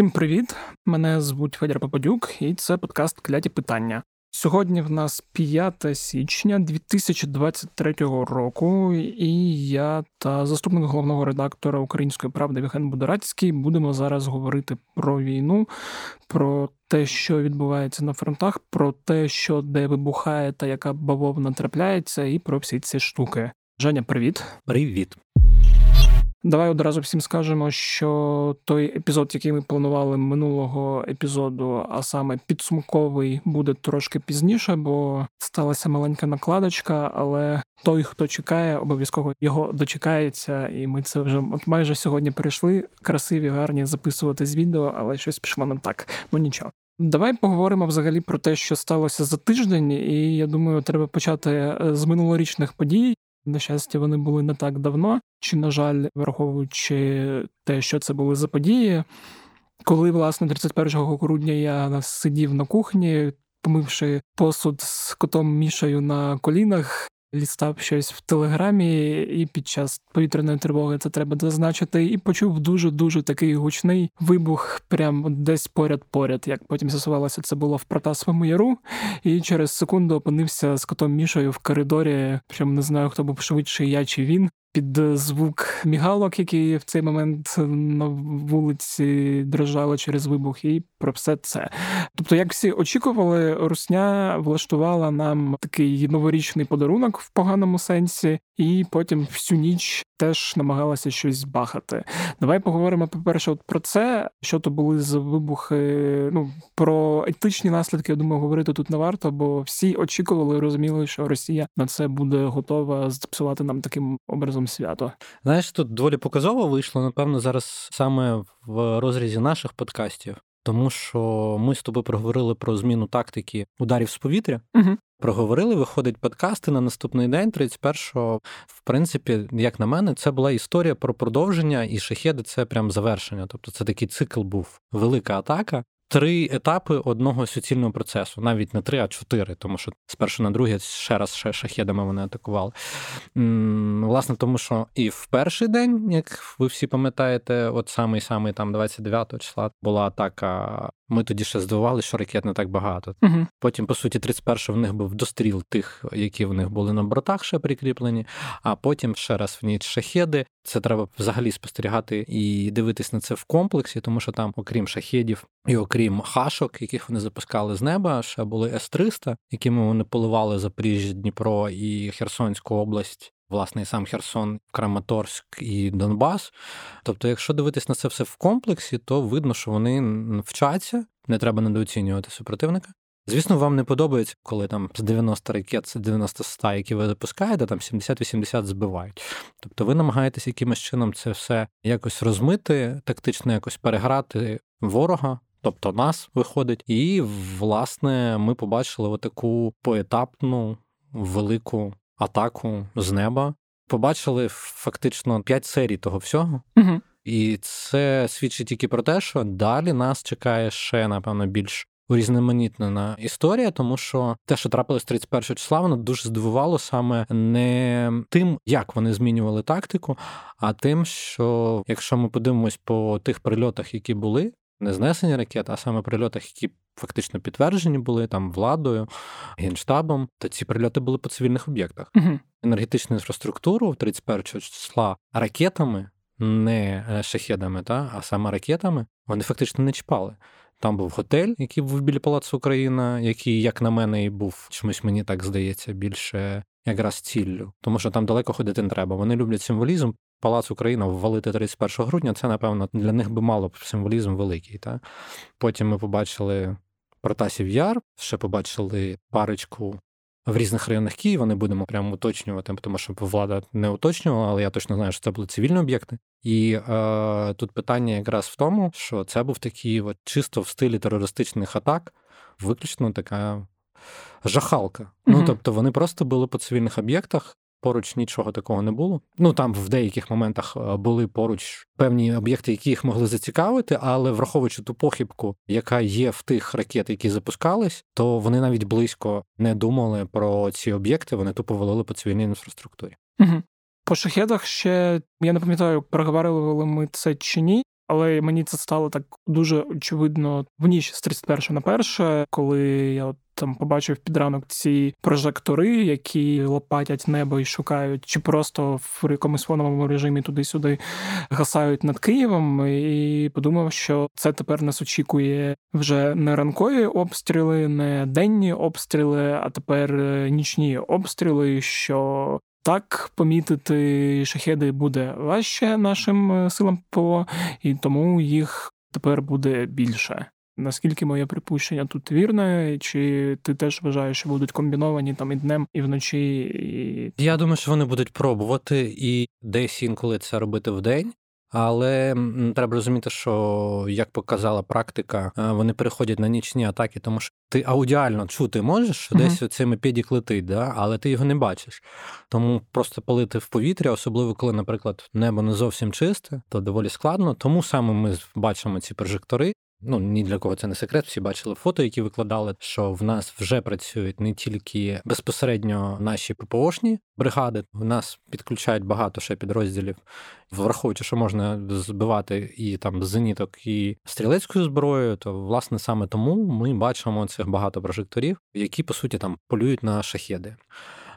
Всім привіт! Мене звуть Федір Попадюк, і це подкаст Кляті питання. Сьогодні в нас 5 січня 2023 року, і я та заступник головного редактора Української правди Віхен Будорацький будемо зараз говорити про війну, про те, що відбувається на фронтах, про те, що де вибухає та яка бавовна трапляється, і про всі ці штуки. Женя, привіт. Привіт. Давай одразу всім скажемо, що той епізод, який ми планували минулого епізоду, а саме підсумковий, буде трошки пізніше, бо сталася маленька накладочка. Але той, хто чекає, обов'язково його дочекається, і ми це вже от майже сьогодні перейшли. Красиві, гарні записувати з відео, але щось пішло не так. Ну нічого. Давай поговоримо взагалі про те, що сталося за тиждень, і я думаю, треба почати е, з минулорічних подій. На щастя, вони були не так давно, чи, на жаль, враховуючи те, що це були за події. Коли, власне, 31 грудня я сидів на кухні, помивши посуд з котом Мішею на колінах, лістав щось в телеграмі, і під час повітряної тривоги це треба зазначити, і почув дуже дуже такий гучний вибух, прямо десь поряд-поряд. Як потім з'ясувалося, це було в Протасовому яру, і через секунду опинився з котом Мішою в коридорі. Причому не знаю, хто був швидший, я чи він під звук мігалок, які в цей момент на вулиці дрожали через вибух, і про все це. Тобто, як всі очікували, Русня влаштувала нам такий новорічний подарунок в поганому сенсі, і потім всю ніч теж намагалася щось бахати. Давай поговоримо по-перше, от про це, що то були за вибухи. Ну про етичні наслідки, я думаю, говорити тут не варто, бо всі очікували, розуміли, що Росія на це буде готова зіпсувати нам таким образом свято. Знаєш, тут доволі показово вийшло, напевно, зараз саме в розрізі наших подкастів. Тому що ми з тобою проговорили про зміну тактики ударів з повітря. Угу. Проговорили, виходить подкасти на наступний день, 31-го. В принципі, як на мене, це була історія про продовження, і шахеди це прям завершення. Тобто це такий цикл був велика атака, три етапи одного суцільного процесу, навіть не три, а чотири, тому що спершу на друге ще раз ще шахедами вони атакували. Власне, тому що і в перший день, як ви всі пам'ятаєте, от самий самий там 29 числа була атака ми тоді ще здивувалися, що ракет не так багато. Угу. Потім, по суті, 31 в них був достріл тих, які в них були на бортах ще прикріплені. А потім ще раз в ніч шахеди. Це треба взагалі спостерігати і дивитись на це в комплексі, тому що там, окрім шахедів і окрім хашок, яких вони запускали з неба, ще були С-300, якими вони поливали Запоріжжя, Дніпро і Херсонську область власне, і сам Херсон, Краматорськ і Донбас. Тобто, якщо дивитись на це все в комплексі, то видно, що вони вчаться, не треба недооцінювати супротивника. Звісно, вам не подобається, коли там з 90 ракет, з 90 ста, які ви запускаєте, там 70-80 збивають. Тобто ви намагаєтесь якимось чином це все якось розмити, тактично якось переграти ворога. Тобто нас виходить, і власне ми побачили отаку поетапну велику атаку з неба. Побачили фактично п'ять серій того всього. Угу. І це свідчить тільки про те, що далі нас чекає ще, напевно, більш урізноманітнена історія, тому що те, що трапилось 31 числа, воно дуже здивувало саме не тим, як вони змінювали тактику, а тим, що якщо ми подивимось по тих прильотах, які були, не знесені ракет, а саме прильотах, які фактично підтверджені були там владою, генштабом, то ці прильоти були по цивільних об'єктах. Угу. Енергетичну інфраструктуру 31 числа ракетами, не е, шахедами, та, а саме ракетами, вони фактично не чіпали. Там був готель, який був біля Палацу Україна, який, як на мене, і був чомусь мені так здається, більше якраз ціллю, тому що там далеко ходити не треба. Вони люблять символізм. Палац Україна ввалити 31 грудня, це, напевно, для них би мало б символізм великий. Та? Потім ми побачили Протасів Яр, ще побачили парочку в різних районах Києва. Не будемо прямо уточнювати, тому що влада не уточнювала, але я точно знаю, що це були цивільні об'єкти. І е, тут питання якраз в тому, що це був такий от чисто в стилі терористичних атак, виключно така жахалка. Mm-hmm. Ну тобто вони просто були по цивільних об'єктах. Поруч нічого такого не було. Ну там в деяких моментах е, були поруч певні об'єкти, які їх могли зацікавити, але враховуючи ту похибку, яка є в тих ракет, які запускались, то вони навіть близько не думали про ці об'єкти. Вони тупо валили по цивільній інфраструктурі. Угу. По шахедах ще я не пам'ятаю, проговорювали ми це чи ні. Але мені це стало так дуже очевидно в ніч з 31 на перше, коли я от там побачив під ранок ці прожектори, які лопатять небо і шукають, чи просто в якомусь фоновому режимі туди-сюди гасають над Києвом, і подумав, що це тепер нас очікує вже не ранкові обстріли, не денні обстріли, а тепер е, нічні обстріли. що так, помітити шахеди буде важче нашим е, силам ППО, і тому їх тепер буде більше. Наскільки моє припущення тут вірне, чи ти теж вважаєш, що будуть комбіновані там і днем, і вночі? І... Я думаю, що вони будуть пробувати і десь інколи це робити в день. Але треба розуміти, що як показала практика, е, вони переходять на нічні атаки, тому що ти аудіально чути можеш, що uh-huh. десь цей мепедік летить, да? але ти його не бачиш. Тому просто палити в повітря, особливо коли, наприклад, небо не зовсім чисте, то доволі складно. Тому саме ми бачимо ці прожектори, Ну ні для кого це не секрет. Всі бачили фото, які викладали, що в нас вже працюють не тільки безпосередньо наші ППОшні бригади. В нас підключають багато ще підрозділів, враховуючи, що можна збивати і там зеніток, і стрілецькою зброєю. То власне саме тому ми бачимо цих багато прожекторів, які по суті там полюють на шахеди.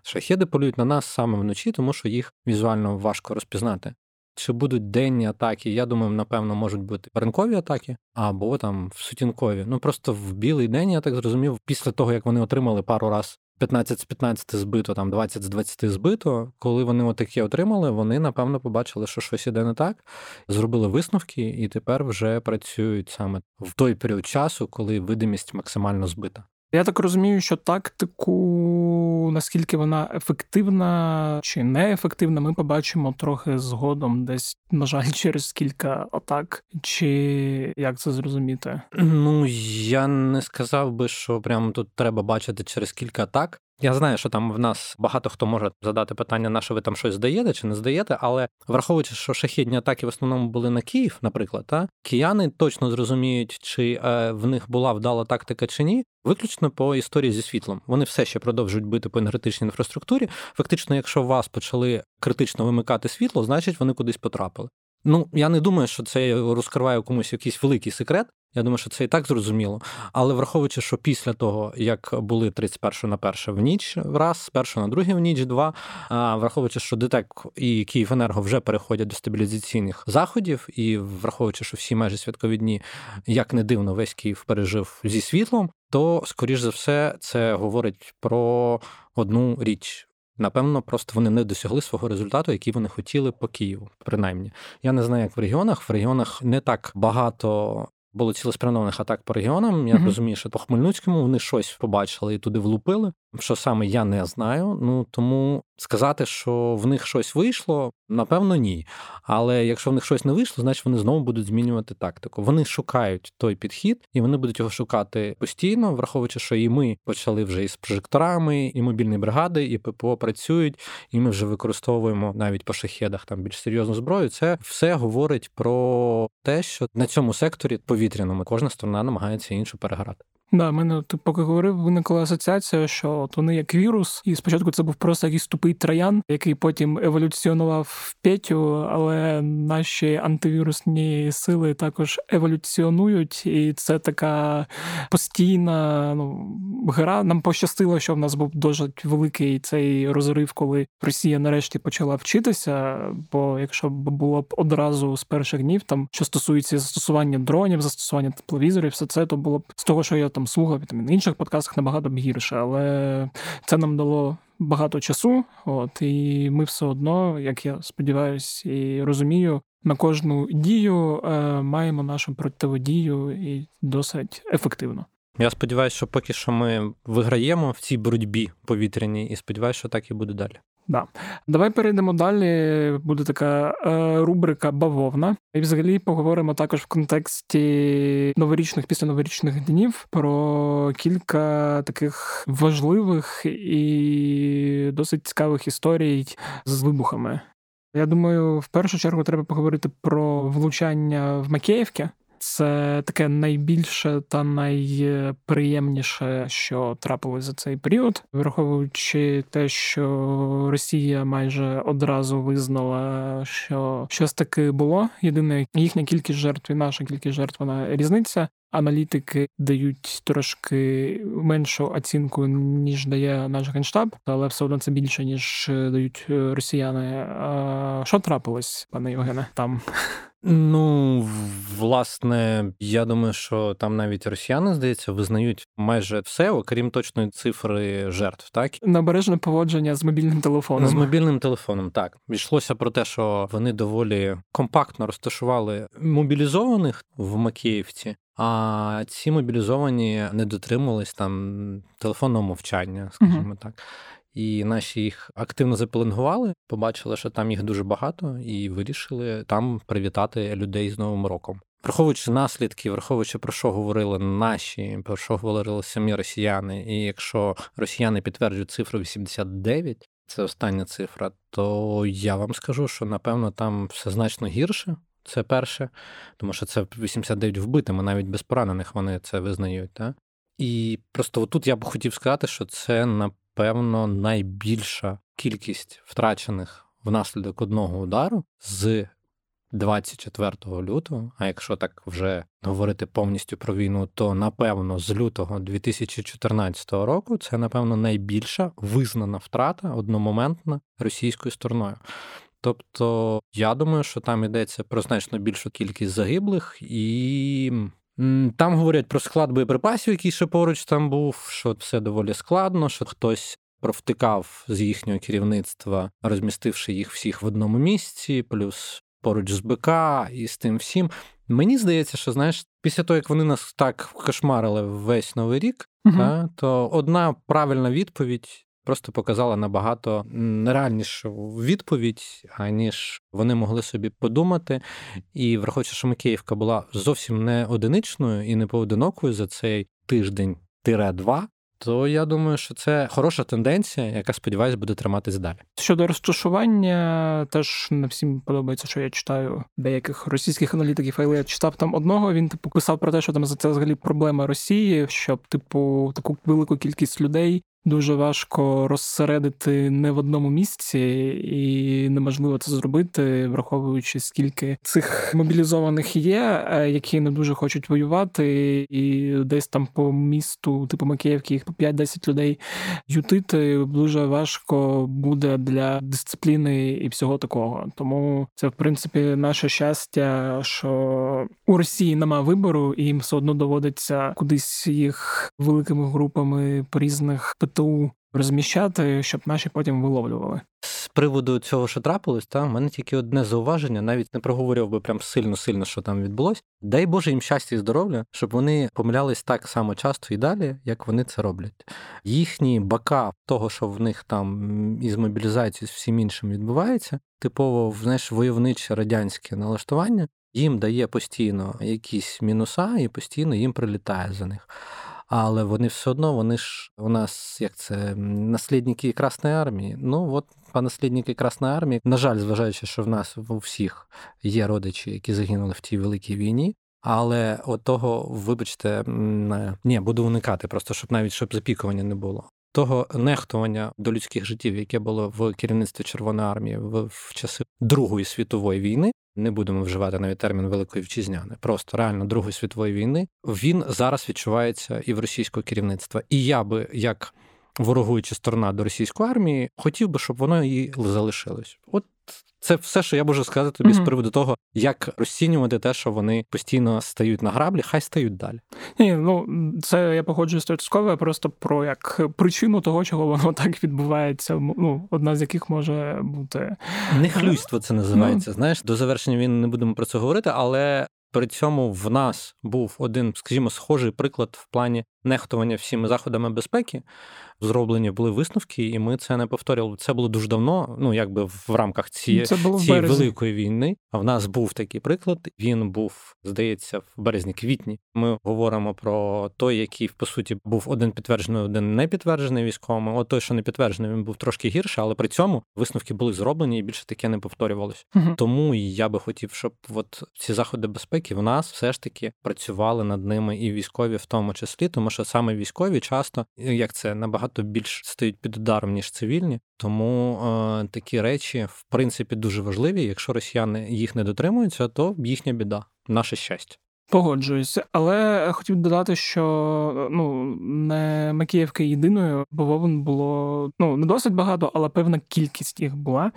Шахеди полюють на нас саме вночі, тому що їх візуально важко розпізнати. Чи будуть денні атаки? Я думаю, напевно, можуть бути ранкові атаки або там в сутінкові. Ну просто в білий день, я так зрозумів, після того як вони отримали пару раз 15 з 15 збито, там 20 з 20 збито. Коли вони отакі отримали, вони напевно побачили, що щось іде не так, зробили висновки і тепер вже працюють саме в той період часу, коли видимість максимально збита. Я так розумію, що тактику, наскільки вона ефективна чи неефективна, ми побачимо трохи згодом, десь, на жаль, через кілька атак, чи як це зрозуміти? Ну я не сказав би, що прямо тут треба бачити через кілька атак. Я знаю, що там в нас багато хто може задати питання, на що ви там щось здаєте чи не здаєте, але враховуючи, що шахідні атаки в основному були на Київ, наприклад, та кияни точно зрозуміють, чи е, в них була вдала тактика чи ні, виключно по історії зі світлом. Вони все ще продовжують бити по енергетичній інфраструктурі. Фактично, якщо вас почали критично вимикати світло, значить вони кудись потрапили. Ну, я не думаю, що це розкриває комусь якийсь великий секрет. Я думаю, що це і так зрозуміло. Але враховуючи, що після того, як були 31 на перше в ніч раз, з першого на другий в ніч два, а враховуючи, що ДТЕК і Київенерго вже переходять до стабілізаційних заходів, і враховуючи, що всі майже святкові дні, як не дивно, весь Київ пережив зі світлом, то скоріш за все це говорить про одну річ. Напевно, просто вони не досягли свого результату, який вони хотіли по Києву. Принаймні, я не знаю, як в регіонах. В регіонах не так багато було цілеспрямованих атак по регіонам. Я mm-hmm. розумію, що по Хмельницькому вони щось побачили і туди влупили. Що саме я не знаю. Ну тому сказати, що в них щось вийшло, напевно, ні. Але якщо в них щось не вийшло, значить вони знову будуть змінювати тактику. Вони шукають той підхід, і вони будуть його шукати постійно, враховуючи, що і ми почали вже із прожекторами, і мобільні бригади, і ППО працюють, і ми вже використовуємо навіть по шахедах там більш серйозну зброю. Це все говорить про те, що на цьому секторі повітряному кожна сторона намагається іншу переграти. Да, мене ти поки говорив, виникла асоціація, що от вони як вірус, і спочатку це був просто якийсь тупий троян, який потім еволюціонував в Петю, але наші антивірусні сили також еволюціонують, і це така постійна ну, гра. Нам пощастило, що в нас був дуже великий цей розрив, коли Росія нарешті почала вчитися. Бо якщо б було б одразу з перших днів, там що стосується застосування дронів, застосування тепловізорів, все це то було б з того, що я там там слухав там, на інших подкастах набагато б гірше, але це нам дало багато часу. От і ми все одно, як я сподіваюся і розумію, на кожну дію е, маємо нашу противодію і досить ефективно. Я сподіваюся, що поки що ми виграємо в цій боротьбі повітряній, і сподіваюся, що так і буде далі. Да. Давай перейдемо далі. Буде така е, рубрика бавовна. І взагалі поговоримо також в контексті новорічних після новорічних днів про кілька таких важливих і досить цікавих історій з вибухами. Я думаю, в першу чергу треба поговорити про влучання в Макеївці. Це таке найбільше та найприємніше, що трапилось за цей період, враховуючи те, що Росія майже одразу визнала, що щось таки було. Єдине їхня кількість жертв і наша кількість жертв вона різниця. Аналітики дають трошки меншу оцінку, ніж дає наш генштаб, але все одно це більше ніж дають росіяни. А Що трапилось, пане Євгене? Там Ну, власне, я думаю, що там навіть росіяни, здається, визнають майже все, окрім точної цифри жертв, так? Набережне поводження з мобільним телефоном. З мобільним телефоном, так. Йшлося про те, що вони доволі компактно розташували мобілізованих в Макіївці, а ці мобілізовані не дотримувались там телефонного мовчання, скажімо uh-huh. так. І наші їх активно запеленгували, побачили, що там їх дуже багато, і вирішили там привітати людей з Новим роком. Враховуючи наслідки, враховуючи про що говорили наші, про що говорили самі росіяни, і якщо росіяни підтверджують цифру 89, це остання цифра, то я вам скажу, що напевно там все значно гірше. Це перше, тому що це 89 вбитими, навіть без поранених вони це визнають. Так? І просто тут я б хотів сказати, що це напевно найбільша кількість втрачених внаслідок одного удару з 24 лютого. А якщо так вже говорити повністю про війну, то напевно з лютого 2014 року це напевно найбільша визнана втрата одномоментна російською стороною. Тобто я думаю, що там йдеться про значно більшу кількість загиблих і там говорять про склад боєприпасів, який ще поруч там був, що все доволі складно, що хтось провтикав з їхнього керівництва, розмістивши їх всіх в одному місці, плюс поруч з БК і з тим всім. Мені здається, що знаєш, після того, як вони нас так кошмарили весь новий рік, uh та, то одна правильна відповідь просто показала набагато нереальнішу відповідь, аніж вони могли собі подумати. І враховуючи, що Макеївка була зовсім не одиничною і не поодинокою за цей тиждень тире два. То я думаю, що це хороша тенденція, яка сподіваюся буде триматись далі. Щодо розташування, теж не всім подобається, що я читаю деяких російських аналітиків, але я читав там одного. Він типу писав про те, що там за це взагалі проблема Росії, щоб типу таку велику кількість людей дуже важко розсередити не в одному місці, і неможливо це зробити, враховуючи скільки цих мобілізованих є, е, які не дуже хочуть воювати, і десь там по місту, типу Макіївки, їх по 5-10 людей ютити дуже важко буде для дисципліни і всього такого. Тому це в принципі наше щастя, що у Росії нема вибору, і їм все одно доводиться кудись їх великими групами по різних ПТУ розміщати, щоб наші потім виловлювали. З приводу цього, що трапилось, та в мене тільки одне зауваження, навіть не проговорював би прям сильно-сильно, що там відбулось. Дай Боже їм щастя і здоров'я, щоб вони помилялись так само часто і далі, як вони це роблять. Їхні бака того, що в них там із мобілізацією з всім іншим відбувається, типово знаєш, войовниче радянське налаштування, їм дає постійно якісь мінуса, і постійно їм прилітає за них але вони все одно, вони ж у нас як це наслідники Красної армії. Ну от наслідники Красної армії, на жаль, зважаючи, що в нас у всіх є родичі, які загинули в тій великій війні. Але от того, вибачте, ні, буду уникати, просто щоб навіть щоб запікування не було. Того нехтування до людських життів, яке було в керівництві Червоної армії в, в часи Другої світової війни, не будемо вживати навіть термін Великої Вітчизняни, просто реально Другої світової війни, він зараз відчувається і в російського керівництва. І я би, як ворогуюча сторона до російської армії, хотів би, щоб воно і залишилось. От це все, що я можу сказати тобі mm-hmm. з приводу того, як розцінювати те, що вони постійно стають на граблі, хай стають далі. Ні, ну це я погоджуюсь стовідсотково, просто про як причину того, чого воно так відбувається. Ну, одна з яких може бути нехлюйство. Це називається. Mm-hmm. Знаєш, до завершення він не будемо про це говорити, але при цьому в нас був один, скажімо, схожий приклад в плані нехтування всіми заходами безпеки. Зроблені були висновки, і ми це не повторювали. Це було дуже давно. Ну якби в рамках цієї, цієї великої війни. А в нас був такий приклад. Він був, здається, в березні-квітні. Ми говоримо про той, який по суті був один підтверджений, один не підтверджений військовим. От той, що не підтверджений, він був трошки гірше, але при цьому висновки були зроблені і більше таке не повторювалось. Угу. Тому я би хотів, щоб от ці заходи безпеки в нас все ж таки працювали над ними і військові, в тому числі, тому що саме військові часто як це набагато більш стають під ударом ніж цивільні. Тому е, такі речі в принципі дуже важливі. Якщо росіяни їх не дотримуються, то їхня біда, наше щастя. Погоджуюся, але хотів додати, що ну не Макіївка єдиною, бо Вовен було ну не досить багато, але певна кількість їх була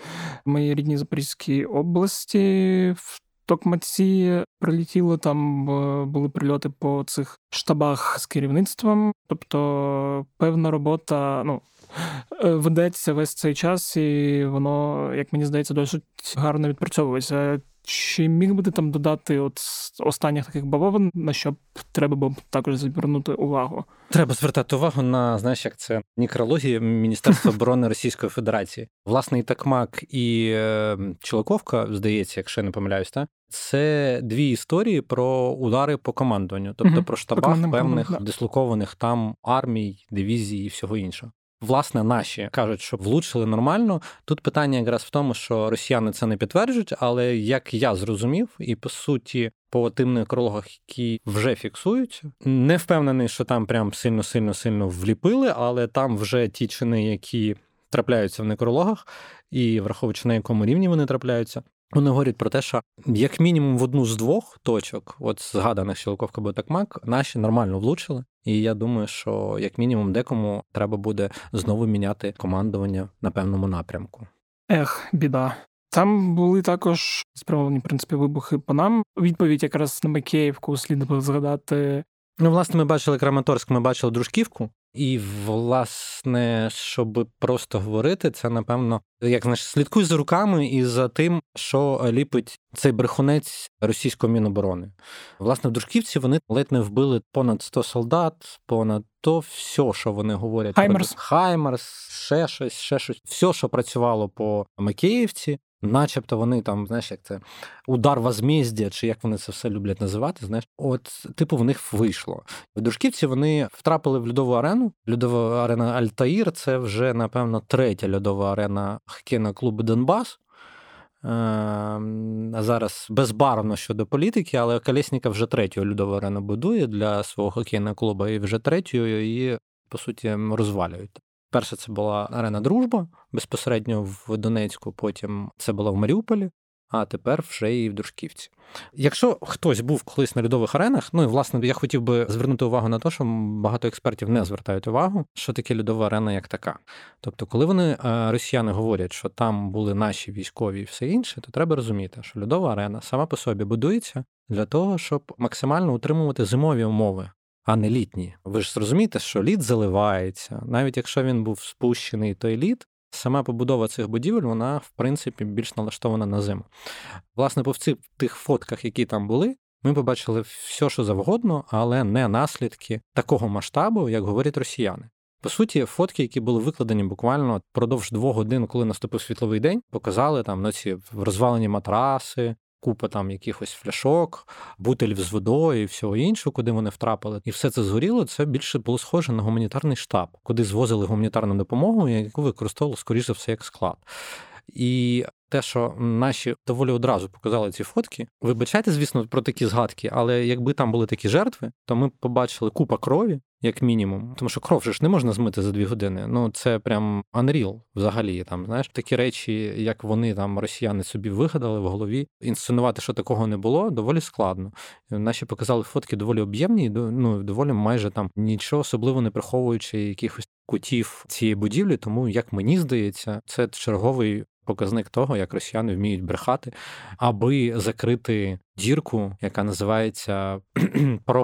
в моїй рідній Запорізькій області. В Токмаці прилетіло там, були прильоти по цих штабах з керівництвом. Тобто певна робота, ну. Ведеться весь цей час, і воно, як мені здається, досить гарно відпрацьовується. Чи міг би ти там додати от останніх таких бавовин, на що б треба було також звернути увагу? Треба звертати увагу на знаєш, як це нікрологія Міністерства оборони Російської Федерації. Власне, і Такмак і е, Чолоковка, здається, якщо я не помиляюсь, та це дві історії про удари по командуванню, тобто про штабах певних да. дислокованих там армій, дивізій і всього іншого. Власне, наші кажуть, що влучили нормально. Тут питання якраз в тому, що росіяни це не підтверджують, але як я зрозумів, і по суті, по тим некрологах, які вже фіксують, не впевнений, що там прям сильно, сильно, сильно вліпили, але там вже ті чини, які трапляються в некрологах, і враховуючи на якому рівні вони трапляються, вони говорять про те, що як мінімум в одну з двох точок, от згаданих Щелковка або Такмак, наші нормально влучили. І я думаю, що як мінімум декому треба буде знову міняти командування на певному напрямку. Ех, біда. Там були також спрямовані в принципі вибухи по нам. Відповідь якраз на Макеївку слід було згадати. Ну, власне, ми бачили Краматорськ, ми бачили Дружківку. І, власне, щоб просто говорити, це напевно, як знаєш, слідкуй за руками і за тим, що ліпить цей брехунець російської міноборони. Власне, в Дружківці вони ледь не вбили понад 100 солдат, понад то все, що вони говорять Хаймерс. Хаймерс, ще щось, ще щось, все, що працювало по Макеївці, начебто вони там, знаєш, як це удар возмездя, чи як вони це все люблять називати, знаєш, от, типу, в них вийшло. В Дружківці вони втрапили в льодову арену. Льодова арена Альтаїр це вже, напевно, третя льодова арена хокейного клубу Донбас. Ем, зараз безбарвно щодо політики, але Колєсніка вже третю льодову арену будує для свого хокейного клубу і вже третю її, по суті, розвалюють. Перша це була арена Дружба безпосередньо в Донецьку, потім це була в Маріуполі, а тепер вже і в Дружківці. Якщо хтось був колись на льодових аренах, ну і власне я хотів би звернути увагу на те, що багато експертів не звертають увагу, що таке льодова арена як така. Тобто, коли вони е, росіяни говорять, що там були наші військові і все інше, то треба розуміти, що льодова арена сама по собі будується для того, щоб максимально утримувати зимові умови а не літні. Ви ж зрозумієте, що лід заливається, навіть якщо він був спущений, той лід. Сама побудова цих будівель, вона, в принципі, більш налаштована на зиму. Власне, по всіх тих фотках, які там були, ми побачили все, що завгодно, але не наслідки такого масштабу, як говорять росіяни. По суті, фотки, які були викладені буквально впродовж двох годин, коли наступив світловий день, показали там ну, ці розвалені матраси, купа там якихось фляшок, бутелів з водою і всього іншого, куди вони втрапили, і все це згоріло. Це більше було схоже на гуманітарний штаб, куди звозили гуманітарну допомогу, яку використовували скоріш за все як склад. І те, що наші доволі одразу показали ці фотки. Вибачайте, звісно, про такі згадки, але якби там були такі жертви, то ми побачили купа крові, як мінімум. Тому що кров же ж не можна змити за дві години. Ну це прям unreal взагалі. Там знаєш такі речі, як вони там росіяни собі вигадали в голові. Інсценувати, що такого не було, доволі складно. Наші показали фотки доволі об'ємні, ну доволі майже там нічого особливо не приховуючи якихось кутів цієї будівлі. Тому як мені здається, це черговий показник того, як росіяни вміють брехати, аби закрити дірку, яка називається про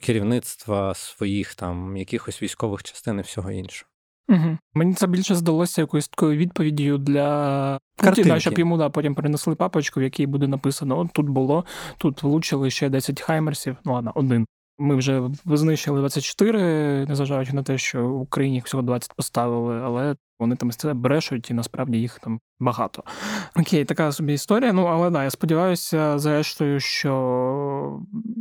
керівництва своїх там якихось військових частин і всього іншого. Угу. Мені це більше здалося якоюсь такою відповіддю для Путіна, щоб йому да, потім принесли папочку, в якій буде написано: от тут було, тут влучили ще 10 хаймерсів, ну ладно, один. Ми вже знищили 24, незважаючи на те, що в Україні їх всього 20 поставили, але вони там це брешуть, і насправді їх там багато. Окей, така собі історія. Ну але да, я сподіваюся, зрештою, що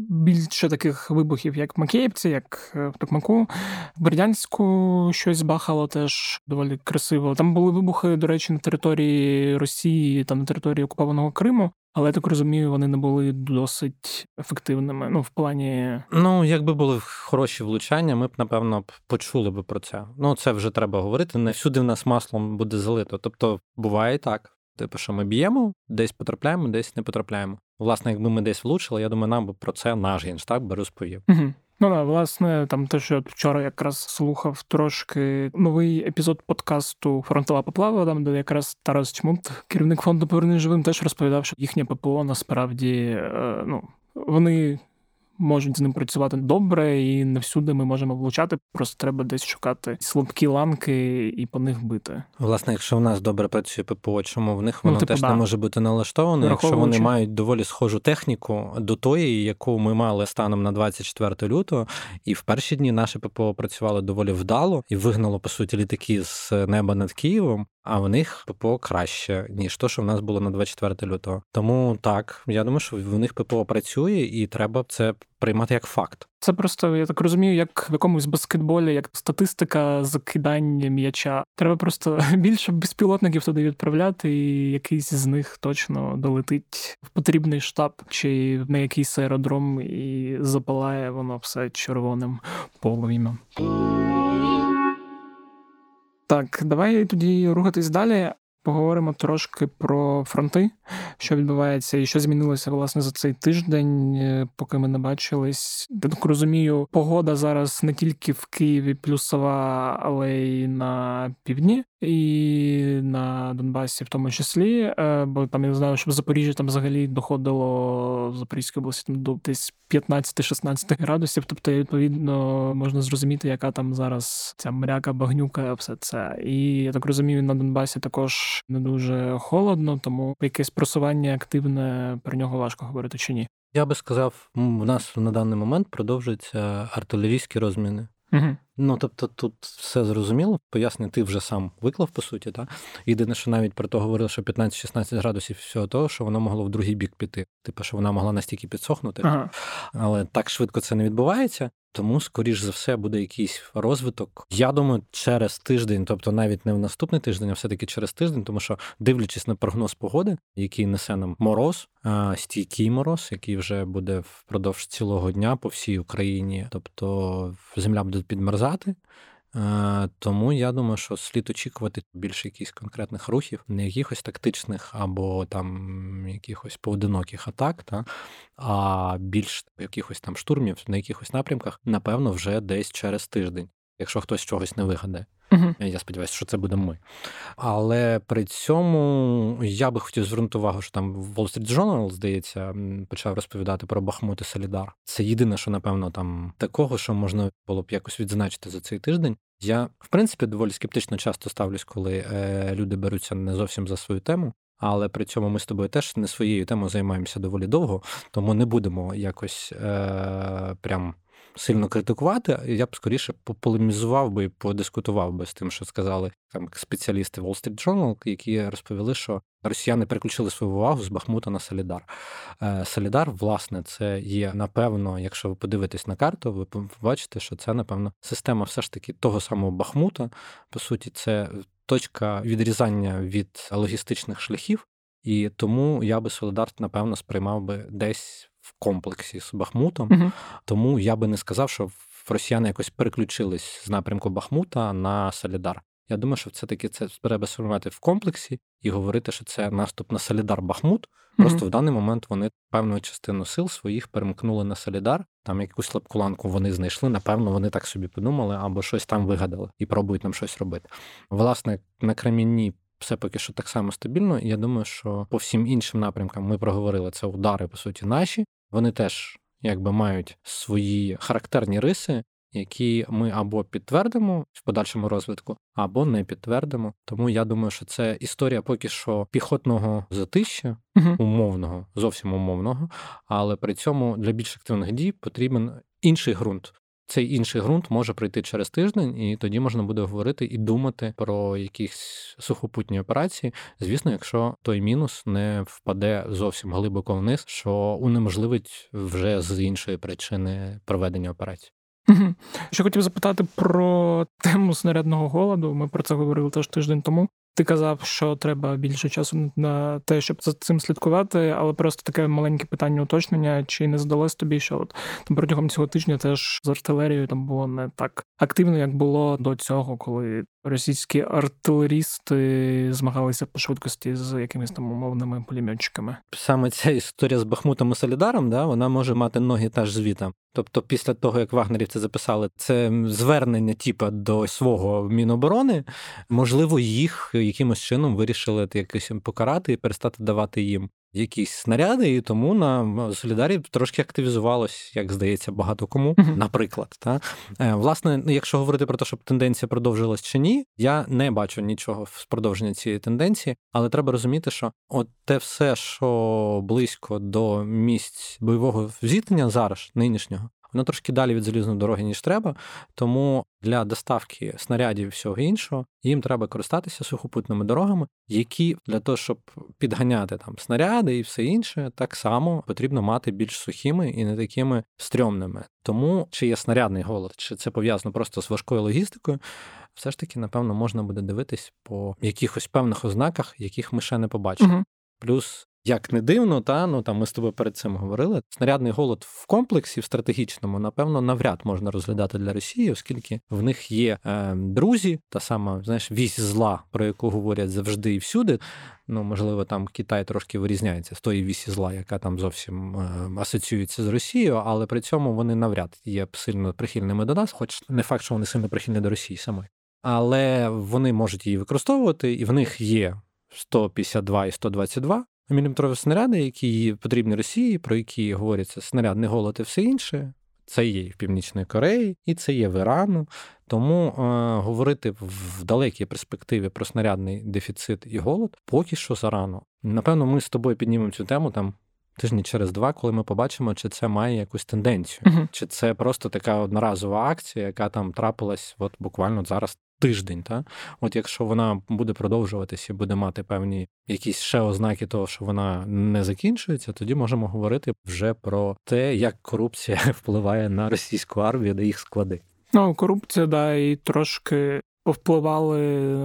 більше таких вибухів, як в Макіївці, як в Токмаку, в Бердянську щось бахало теж доволі красиво. Там були вибухи, до речі, на території Росії, там на території окупованого Криму. Але я так розумію, вони не були досить ефективними. Ну, в плані. Ну, якби були хороші влучання, ми б, напевно, почули би про це. Ну, це вже треба говорити. Не всюди в нас маслом буде залито. Тобто, буває і так. Типу, що ми б'ємо, десь потрапляємо, десь не потрапляємо. Власне, якби ми десь влучили, я думаю, нам би про це наш генштаб би розповів. Угу. Ну да, власне, там те, що я вчора якраз слухав трошки новий епізод подкасту Фронтова поплава, там де якраз Тарас Чмут, керівник фонду «Поверни живим, теж розповідав, що їхнє ППО насправді е, ну вони можуть з ним працювати добре, і не всюди ми можемо влучати. Просто треба десь шукати слабкі ланки і по них бити. Власне, якщо в нас добре працює ППО, чому в них воно ну, типу, теж да. не може бути налаштоване, якщо вони мають доволі схожу техніку до тої, яку ми мали станом на 24 лютого, і в перші дні наше ППО працювало доволі вдало і вигнало по суті літаки з неба над Києвом а в них ППО краще, ніж то, що в нас було на 24 лютого. Тому так, я думаю, що в них ППО працює, і треба це приймати як факт. Це просто, я так розумію, як в якомусь баскетболі, як статистика закидання м'яча. Треба просто більше безпілотників туди відправляти, і якийсь з них точно долетить в потрібний штаб чи на якийсь аеродром і запалає воно все червоним полум'ям. Так, давай тоді рухатись далі. Поговоримо трошки про фронти, що відбувається, і що змінилося власне за цей тиждень, е, поки ми не бачились. Я так розумію, погода зараз не тільки в Києві плюсова, але й на півдні і на Донбасі, в тому числі. Е, бо там я знаю, що в Запоріжжі там взагалі доходило в Запорізькій області до десь 15-16 градусів. Тобто, відповідно, можна зрозуміти, яка там зараз ця мряка, багнюка, все це. І я так розумію, на Донбасі також не дуже холодно, тому якесь просування активне про нього важко говорити чи ні. Я би сказав, у нас на даний момент продовжуються артилерійські розміни. Угу. Ну, тобто, тут все зрозуміло, пояснення ти вже сам виклав, по суті. так? Єдине, що навіть про те говорили, що 15-16 градусів всього того, що воно могло в другий бік піти. Типу, що вона могла настільки підсохнути, ага. але так швидко це не відбувається. Тому, скоріш за все, буде якийсь розвиток. Я думаю, через тиждень, тобто навіть не в наступний тиждень, а все-таки через тиждень, тому що, дивлячись на прогноз погоди, який несе нам мороз, стійкий мороз, який вже буде впродовж цілого дня по всій Україні, тобто земля буде підмерзати. Е, тому я думаю, що слід очікувати більше якихось конкретних рухів, не якихось тактичних або там якихось поодиноких атак, та, а більш якихось там штурмів на якихось напрямках, напевно, вже десь через тиждень, якщо хтось чогось не вигадає. Uh-huh. Я сподіваюся, що це буде ми. Але при цьому я би хотів звернути увагу, що там Wall Street Journal, здається, почав розповідати про Бахмут і Солідар. Це єдине, що напевно там такого, що можна було б якось відзначити за цей тиждень. Я, в принципі, доволі скептично часто ставлюсь, коли е, люди беруться не зовсім за свою тему. Але при цьому ми з тобою теж не своєю темою займаємося доволі довго, тому не будемо якось е, прям сильно критикувати. Я б скоріше пополемізував би і подискутував би з тим, що сказали там спеціалісти Wall Street Journal, які розповіли, що росіяни переключили свою увагу з Бахмута на Солідар. Е, Солідар, власне, це є напевно, якщо ви подивитесь на карту, ви побачите, що це напевно система все ж таки того самого Бахмута. По суті, це точка відрізання від логістичних шляхів. І тому я би Солідар, напевно, сприймав би десь в комплексі з Бахмутом. uh Тому я би не сказав, що росіяни якось переключились з напрямку Бахмута на Солідар. Я думаю, що все-таки це треба сформувати в комплексі і говорити, що це наступ на Солідар Бахмут. Просто mm-hmm. в даний момент вони певну частину сил своїх перемкнули на Солідар. Там якусь слабку ланку вони знайшли. Напевно, вони так собі подумали або щось там вигадали і пробують нам щось робити. Власне, на Кремінні все поки що так само стабільно. І я думаю, що по всім іншим напрямкам ми проговорили це удари, по суті, наші. Вони теж якби мають свої характерні риси, які ми або підтвердимо в подальшому розвитку, або не підтвердимо. Тому я думаю, що це історія поки що піхотного затища, умовного, зовсім умовного, але при цьому для більш активних дій потрібен інший ґрунт. Цей інший ґрунт може прийти через тиждень, і тоді можна буде говорити і думати про якісь сухопутні операції. Звісно, якщо той мінус не впаде зовсім глибоко вниз, що унеможливить вже з іншої причини проведення операції. Угу. Ще хотів запитати про тему снарядного голоду. Ми про це говорили теж тиждень тому. Ти казав, що треба більше часу на те, щоб за цим слідкувати, але просто таке маленьке питання уточнення: чи не здалось тобі, що от там протягом цього тижня теж з артилерією там було не так активно, як було до цього, коли російські артилерісти змагалися по швидкості з якимись там умовними пулеметчиками. Саме ця історія з Бахмутом і Солідаром, да, вона може мати ноги теж звітом. Тобто, після того, як вагнерівці записали це звернення, типа до свого міноборони, можливо, їх якимось чином вирішили якось покарати і перестати давати їм якісь снаряди, і тому на Солідарі трошки активізувалось, як здається, багато кому, uh-huh. наприклад. Та? Е, власне, ну, якщо говорити про те, щоб тенденція продовжилась чи ні, я не бачу нічого з продовження цієї тенденції, але треба розуміти, що от те все, що близько до місць бойового зіткнення зараз, нинішнього, воно трошки далі від залізної дороги, ніж треба. Тому для доставки снарядів і всього іншого їм треба користатися сухопутними дорогами, які для того, щоб підганяти там снаряди і все інше, так само потрібно мати більш сухими і не такими стрьомними. Тому чи є снарядний голод, чи це пов'язано просто з важкою логістикою. Все ж таки, напевно, можна буде дивитись по якихось певних ознаках, яких ми ще не побачили. uh Плюс як не дивно, та ну там ми з тобою перед цим говорили. Снарядний голод в комплексі, в стратегічному, напевно, навряд можна розглядати для Росії, оскільки в них є е, друзі, та сама знаєш, вісь зла, про яку говорять завжди і всюди. Ну, можливо, там Китай трошки вирізняється з тої вісі зла, яка там зовсім е, асоціюється з Росією, але при цьому вони навряд є сильно прихильними до нас, хоч не факт, що вони сильно прихильні до Росії самої. Але вони можуть її використовувати, і в них є 152 і 122 міліметрові снаряди, які потрібні Росії, про які говоряться снарядний голод і все інше. Це є в Північної Кореї, і це є в Ірану. Тому е, говорити в далекій перспективі про снарядний дефіцит і голод поки що зарано. Напевно, ми з тобою піднімемо цю тему там тижні через два, коли ми побачимо, чи це має якусь тенденцію, uh-huh. чи це просто така одноразова акція, яка там трапилась от буквально зараз тиждень. Та? От якщо вона буде продовжуватися і буде мати певні якісь ще ознаки того, що вона не закінчується, тоді можемо говорити вже про те, як корупція впливає на російську армію, на їх склади. Ну, корупція, да, і трошки повпливали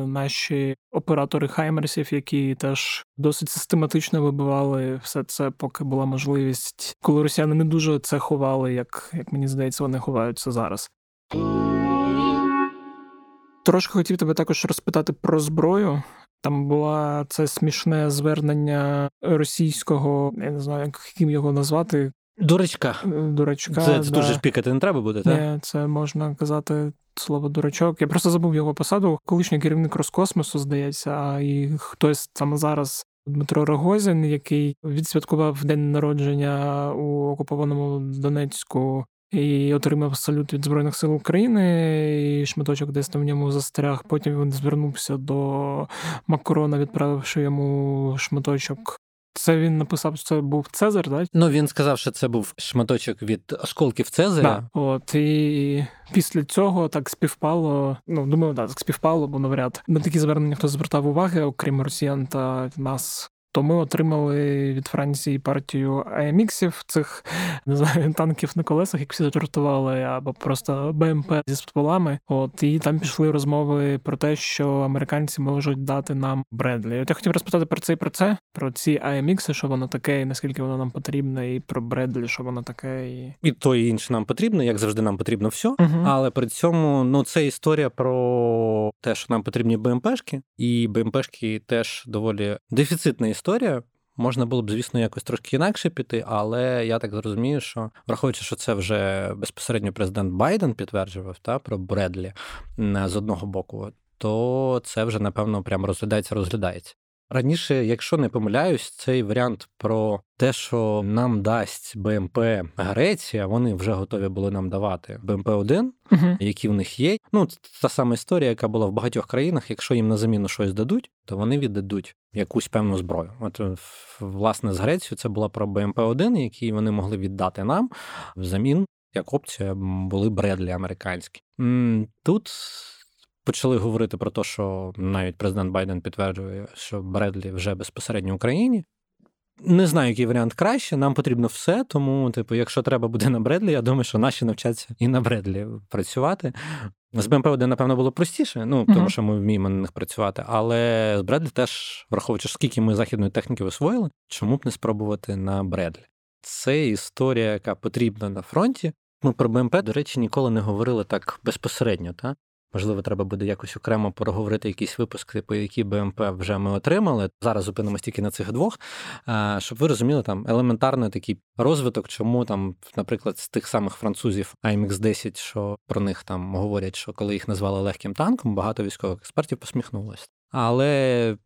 наші оператори Хаймерсів, які теж досить систематично вибивали все це, поки була можливість, коли росіяни не дуже це ховали, як, як мені здається, вони ховаються зараз. Трошки хотів тебе також розпитати про зброю. Там була це смішне звернення російського, я не знаю, як яким його назвати. Дурачка. Е, дурачка. Це, це да. дуже шпікати не треба буде, так? Ні, Це можна казати слово дурачок. Я просто забув його посаду. Колишній керівник Роскосмосу, здається, а і хтось саме зараз. Дмитро Рогозін, який відсвяткував день народження у окупованому Донецьку і отримав салют від Збройних сил України, і шматочок десь там в ньому застряг. Потім він звернувся до Макрона, відправивши йому шматочок. Це він написав, що це був Цезар, так? Ну він сказав, що це був шматочок від осколків Цезаря. Да. От і після цього так співпало. Ну думаю, да, так співпало, бо навряд на такі звернення хто звертав уваги, окрім росіян та нас то ми отримали від Франції партію АМХів, цих не знаю, танків на колесах, як всі зажартували, або просто БМП зі стволами. От і там пішли розмови про те, що американці можуть дати нам Бредлі. От я хотів розпитати про це і про це, про ці AMX, що воно таке, і наскільки воно нам потрібне, і про Бредлі, що воно таке, і і то і інше нам потрібно, як завжди, нам потрібно все. uh Але при цьому ну це історія про те, що нам потрібні БМПшки, і БМПшки теж доволі дефіцитна історія історія. Можна було б, звісно, якось трошки інакше піти, але я так зрозумію, що враховуючи, що це вже безпосередньо президент Байден підтверджував та про Бредлі з одного боку, то це вже напевно прямо розглядається, розглядається. Раніше, якщо не помиляюсь, цей варіант про те, що нам дасть БМП Греція, вони вже готові були нам давати БМП 1 uh які в них є. Ну та сама історія, яка була в багатьох країнах. Якщо їм на заміну щось дадуть, то вони віддадуть якусь певну зброю. От власне з Грецією це була про БМП 1 який вони могли віддати нам взамін як опція були Бредлі американські. Тут почали говорити про те, що навіть президент Байден підтверджує, що Бредлі вже безпосередньо в Україні. Не знаю, який варіант краще. Нам потрібно все. Тому, типу, якщо треба буде на Бредлі, я думаю, що наші навчаться і на Бредлі працювати. З БМП-1, напевно, було простіше, ну тому що ми вміємо на них працювати. Але з Бредлі теж, враховуючи, скільки ми західної техніки освоїли, чому б не спробувати на Бредлі? Це історія, яка потрібна на фронті. Ми про БМП, до речі, ніколи не говорили так безпосередньо. Та? Можливо, треба буде якось окремо проговорити якісь випуски, по які БМП вже ми отримали. Зараз зупинимось тільки на цих двох, щоб ви розуміли там елементарний такий розвиток, чому там, наприклад, з тих самих французів amx 10 що про них там говорять, що коли їх назвали легким танком, багато військових експертів посміхнулося. Але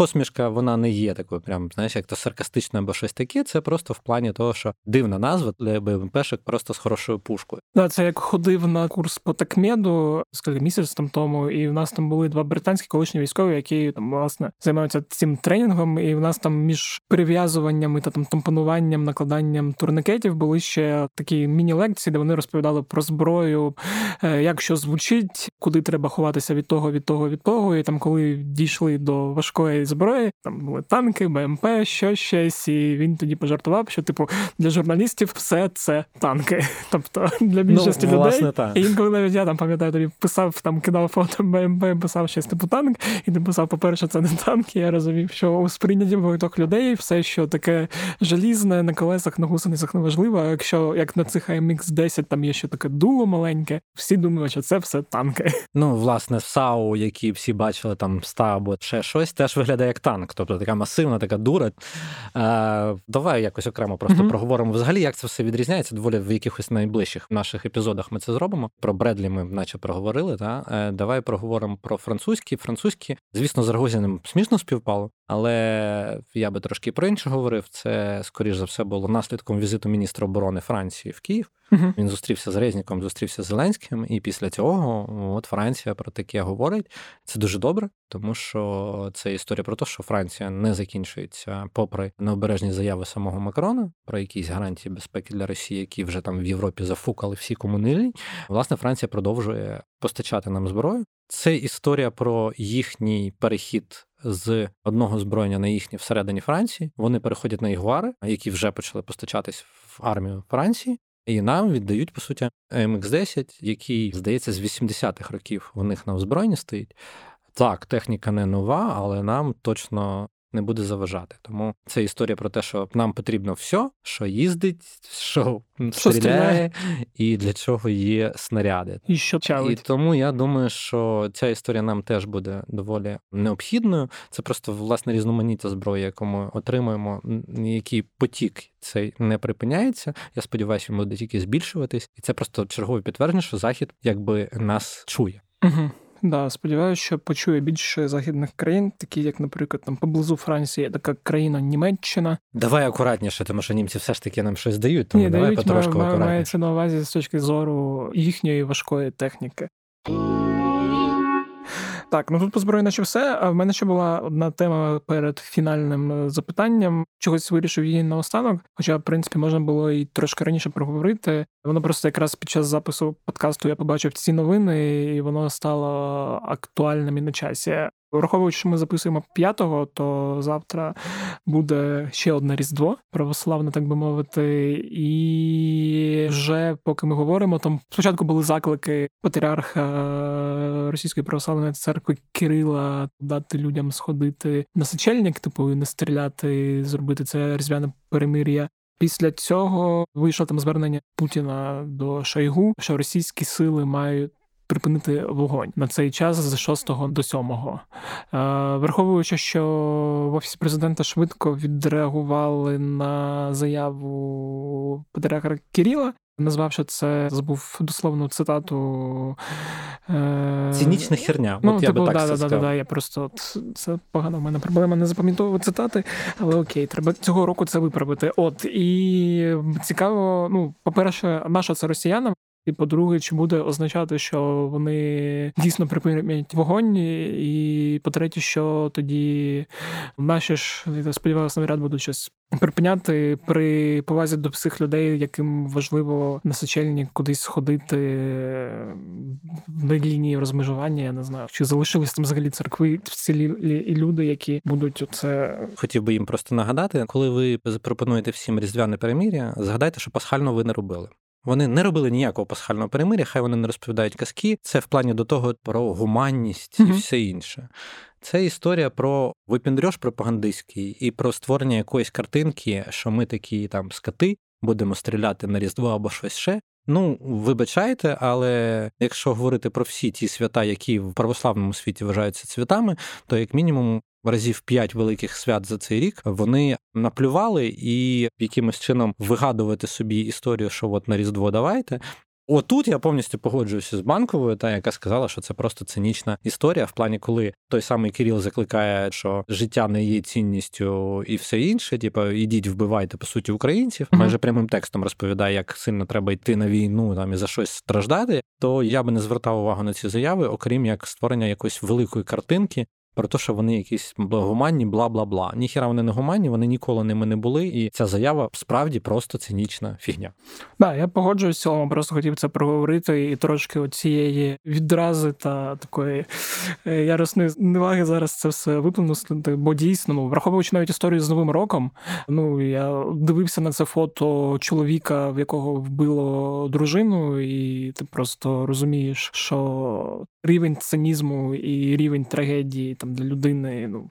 посмішка вона не є такою, прям знаєш, як то саркастична або щось таке. Це просто в плані того, що дивна назва для БМПшок просто з хорошою пушкою. Да, це як ходив на курс по такмеду скільки місяць там тому, і в нас там були два британські колишні військові, які там власне займаються цим тренінгом. І в нас там між перев'язуванням та там тампонуванням, накладанням турникетів були ще такі міні-лекції, де вони розповідали про зброю, е, як що звучить, куди треба ховатися від того, від того, від того. І там, коли дійшли до важкої зброї, там були танки, БМП, що щось, і він тоді пожартував, що типу для журналістів все це танки. Тобто для більшості ну, власне, людей. Так. І інколи навіть я там пам'ятаю, тобі писав там, кидав фото БМП, писав щось типу танк, і ти писав, по-перше, це не танк. І я розумів, що у сприйнятті багатьох людей все, що таке желізне на колесах, на гусеницях не важливо. А якщо як на цих AMX 10 там є ще таке дуло маленьке, всі думають, що це все танки. Ну, власне, САУ, які всі бачили там ста або ще щось, теж виглядає виглядає як танк, тобто така масивна, така дура. Е, Давай якось окремо просто mm-hmm. проговоримо. Взагалі, як це все відрізняється доволі в якихось найближчих наших епізодах. Ми це зробимо. Про Бредлі ми наче проговорили. Та? Е, Давай проговоримо про французькі. Французькі, звісно, з Рогозіним смішно співпало, але я би трошки про інше говорив. Це, скоріш за все, було наслідком візиту міністра оборони Франції в Київ. Uh-huh. Він зустрівся з Резніком, зустрівся з Зеленським, і після цього от Франція про таке говорить. Це дуже добре, тому що це історія про те, що Франція не закінчується, попри необережні заяви самого Макрона про якісь гарантії безпеки для Росії, які вже там в Європі зафукали всі комунильні. Власне, Франція продовжує постачати нам зброю. Це історія про їхній перехід. З одного зброєння на їхнє всередині Франції вони переходять на ігуари, які вже почали постачатись в армію Франції, і нам віддають, по суті, MX-10, який, здається, з 80-х років у них на озброєнні стоїть. Так, техніка не нова, але нам точно не буде заважати. Тому це історія про те, що нам потрібно все, що їздить, що, що стріляє, і для чого є снаряди. І що чалить. І тому я думаю, що ця історія нам теж буде доволі необхідною. Це просто власне різноманіття зброї, яку ми отримуємо, який потік цей не припиняється. Я сподіваюся, він буде тільки збільшуватись, і це просто чергове підтвердження, що захід якби нас чує. Угу. Да, сподіваюся, що почує більше західних країн, такі як, наприклад, там поблизу Франції, є така країна Німеччина. Давай акуратніше, тому що німці все ж таки нам щось дають. Тому Ні, давай дають, потрошку має, акуратніше. мається на увазі з точки зору їхньої важкої техніки. Так, ну тут по зброї наче все. А в мене ще була одна тема перед фінальним е, запитанням. Чогось вирішив її наостанок. Хоча, в принципі, можна було і трошки раніше проговорити. Воно просто якраз під час запису подкасту я побачив ці новини, і воно стало актуальним і на часі. Враховуючи, що ми записуємо п'ятого, то завтра буде ще одне різдво православне, так би мовити. І вже поки ми говоримо, там спочатку були заклики патріарха Російської православної церкви Кирила дати людям сходити на сочельник, типу і не стріляти, зробити це різдвяне перемир'я. Після цього вийшло там звернення Путіна до Шойгу, що російські сили мають припинити вогонь на цей час з 6 до 7. Е, враховуючи, що в офісі президента швидко відреагували на заяву патріарха Кирила, назвавши це, забув дословну цитату. Е... Цінічна херня. Ну, от я типу, би так да, да, да, да, я просто от, це погано. в мене проблема не запам'ятовувати цитати, але окей, треба цього року це виправити. От і цікаво, ну, по-перше, наша це росіянам. І по-друге, чи буде означати, що вони дійсно припинять вогонь, і по-третє, що тоді наші ж сподіваюся, навряд будуть щось припиняти при повазі до всіх людей, яким важливо на сочельні кудись ходити на лінії розмежування. Я не знаю, чи залишились там взагалі церкви вцілілі і люди, які будуть оце. Хотів би їм просто нагадати, коли ви запропонуєте всім різдвяне перемір'я, згадайте, що пасхально ви не робили. Вони не робили ніякого пасхального перемиря, хай вони не розповідають казки. Це в плані до того про гуманність і все інше. Це історія про випіндрьош пропагандистський і про створення якоїсь картинки, що ми такі там скати будемо стріляти на Різдво або щось ще. Ну, вибачайте, але якщо говорити про всі ті свята, які в православному світі вважаються цвятами, то як мінімум разів п'ять великих свят за цей рік вони наплювали і якимось чином вигадувати собі історію, що от на Різдво давайте. Отут я повністю погоджуюся з банковою, та яка сказала, що це просто цинічна історія, в плані, коли той самий Кирил закликає, що життя не є цінністю і все інше. Типу, ідіть, вбивайте по суті українців. Mm-hmm. Майже прямим текстом розповідає, як сильно треба йти на війну там і за щось страждати. То я би не звертав увагу на ці заяви, окрім як створення якоїсь великої картинки, про те, що вони якісь гуманні, бла бла бла. Ніхіра вони не гуманні, вони ніколи ними не були, і ця заява справді просто цинічна фігня. Да, я погоджуюсь в цілому, просто хотів це проговорити і трошки оцієї відрази та такої е, яросної неваги зараз це все виплинути, бо дійсно, ну враховуючи навіть історію з новим роком. Ну я дивився на це фото чоловіка, в якого вбило дружину, і ти просто розумієш, що рівень цинізму і рівень трагедії там для людини. ну,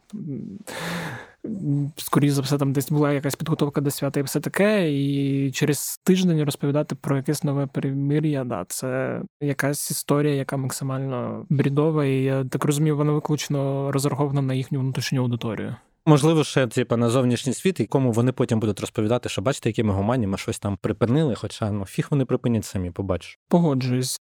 Скоріше за все, там десь була якась підготовка до свята і все таке, і через тиждень розповідати про якесь нове перемир'я, да, це якась історія, яка максимально брідова, і я так розумію, вона виключно розрахована на їхню внутрішню аудиторію. Можливо, ще типу, на зовнішній світ, якому вони потім будуть розповідати, що бачите, які ми гуманні, ми щось там припинили, хоча ну фіг вони припинять самі, побачиш. Погоджуюсь.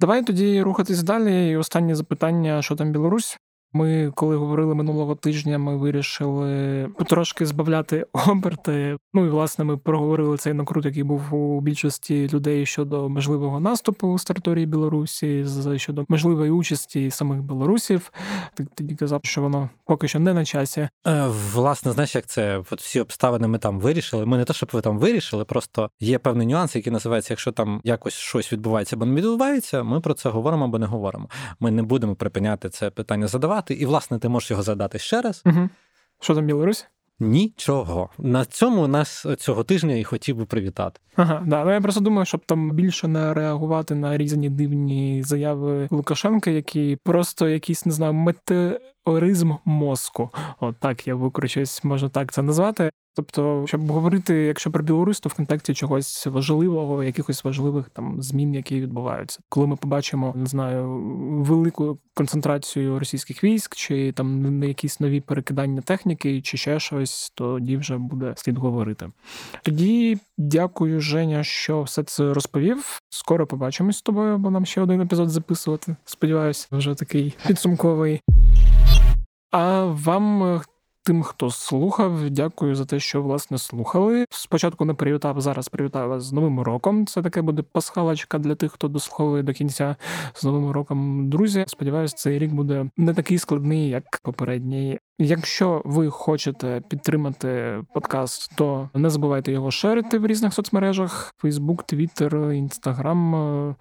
Давай тоді рухатись далі. І Останнє запитання: що там Білорусь? Ми, коли говорили минулого тижня, ми вирішили потрошки збавляти оберти. Ну і власне ми проговорили цей накрут, який був у більшості людей щодо можливого наступу з території Білорусі, щодо можливої участі самих білорусів. Ти тоді казав, що воно поки що не на часі. Е, власне, знаєш, як це от всі обставини ми там вирішили. Ми не те, щоб ви там вирішили, просто є певний нюанс, який називається, якщо там якось щось відбувається або не відбувається, ми про це говоримо або не говоримо. Ми не будемо припиняти це питання задавати задавати, і, власне, ти можеш його задати ще раз. Угу. Що там Білорусь? Нічого. На цьому нас цього тижня і хотів би привітати. Ага, да. Ну я просто думаю, щоб там більше не реагувати на різні дивні заяви Лукашенка, які просто якісь не знаю, метеоризм мозку. От так я викручусь, можна так це назвати. Тобто, щоб говорити, якщо про Білорусь, то в контексті чогось важливого, якихось важливих там змін, які відбуваються, коли ми побачимо, не знаю, велику концентрацію російських військ, чи там не якісь нові перекидання техніки, чи ще щось, тоді вже буде слід говорити. Тоді дякую, Женя, що все це розповів. Скоро побачимось з тобою, бо нам ще один епізод записувати. Сподіваюсь, вже такий підсумковий. А вам тим, хто слухав. Дякую за те, що власне слухали. Спочатку не привітав, зараз привітаю вас з новим роком. Це таке буде пасхалочка для тих, хто дослуховує до кінця з новим роком. Друзі, сподіваюся, цей рік буде не такий складний, як попередній. Якщо ви хочете підтримати подкаст, то не забувайте його шерити в різних соцмережах: Facebook, Twitter, Instagram,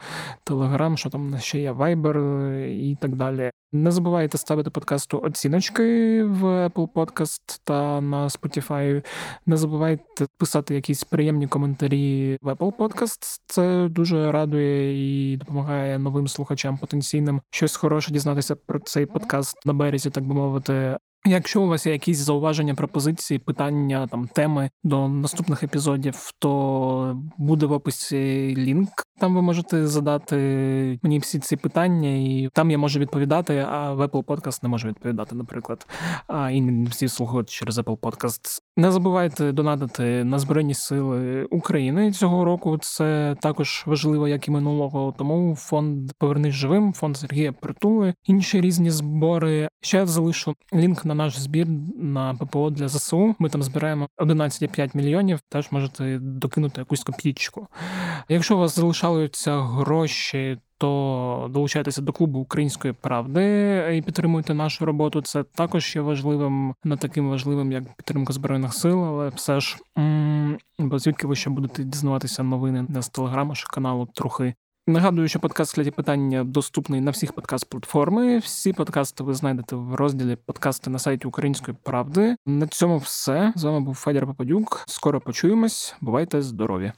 Telegram, що там ще є Viber і так далі. Не забувайте ставити подкасту оціночки в Apple Podcast та на Spotify. Не забувайте писати якісь приємні коментарі в Apple Podcast. Це дуже радує і допомагає новим слухачам потенційним щось хороше дізнатися про цей подкаст на березі, так би мовити. Якщо у вас є якісь зауваження, пропозиції, питання там теми до наступних епізодів, то буде в описі лінк. Там ви можете задати мені всі ці питання, і там я можу відповідати. А в Apple Podcast не можу відповідати, наприклад. А і не всі слухають через Apple Podcast. Не забувайте донатити на Збройні Сили України цього року. Це також важливо, як і минулого. Тому фонд Повернись живим, фонд Сергія Притули, інші різні збори. Ще залишу лінк на наш збір на ППО для ЗСУ. Ми там збираємо 11,5 мільйонів. Теж можете докинути якусь копійку. Якщо у вас залишаються гроші, то долучайтеся до клубу української правди і підтримуйте нашу роботу. Це також є важливим, не таким важливим, як підтримка збройних сил, але все ж бо звідки ви ще будете дізнаватися новини не з телеграму чи каналу трохи. Нагадую, що подкаст «Кляті питання доступний на всіх подкаст-платформи. Всі подкасти ви знайдете в розділі подкасти на сайті Української правди. На цьому все з вами був Федір Попадюк. Скоро почуємось. Бувайте здорові!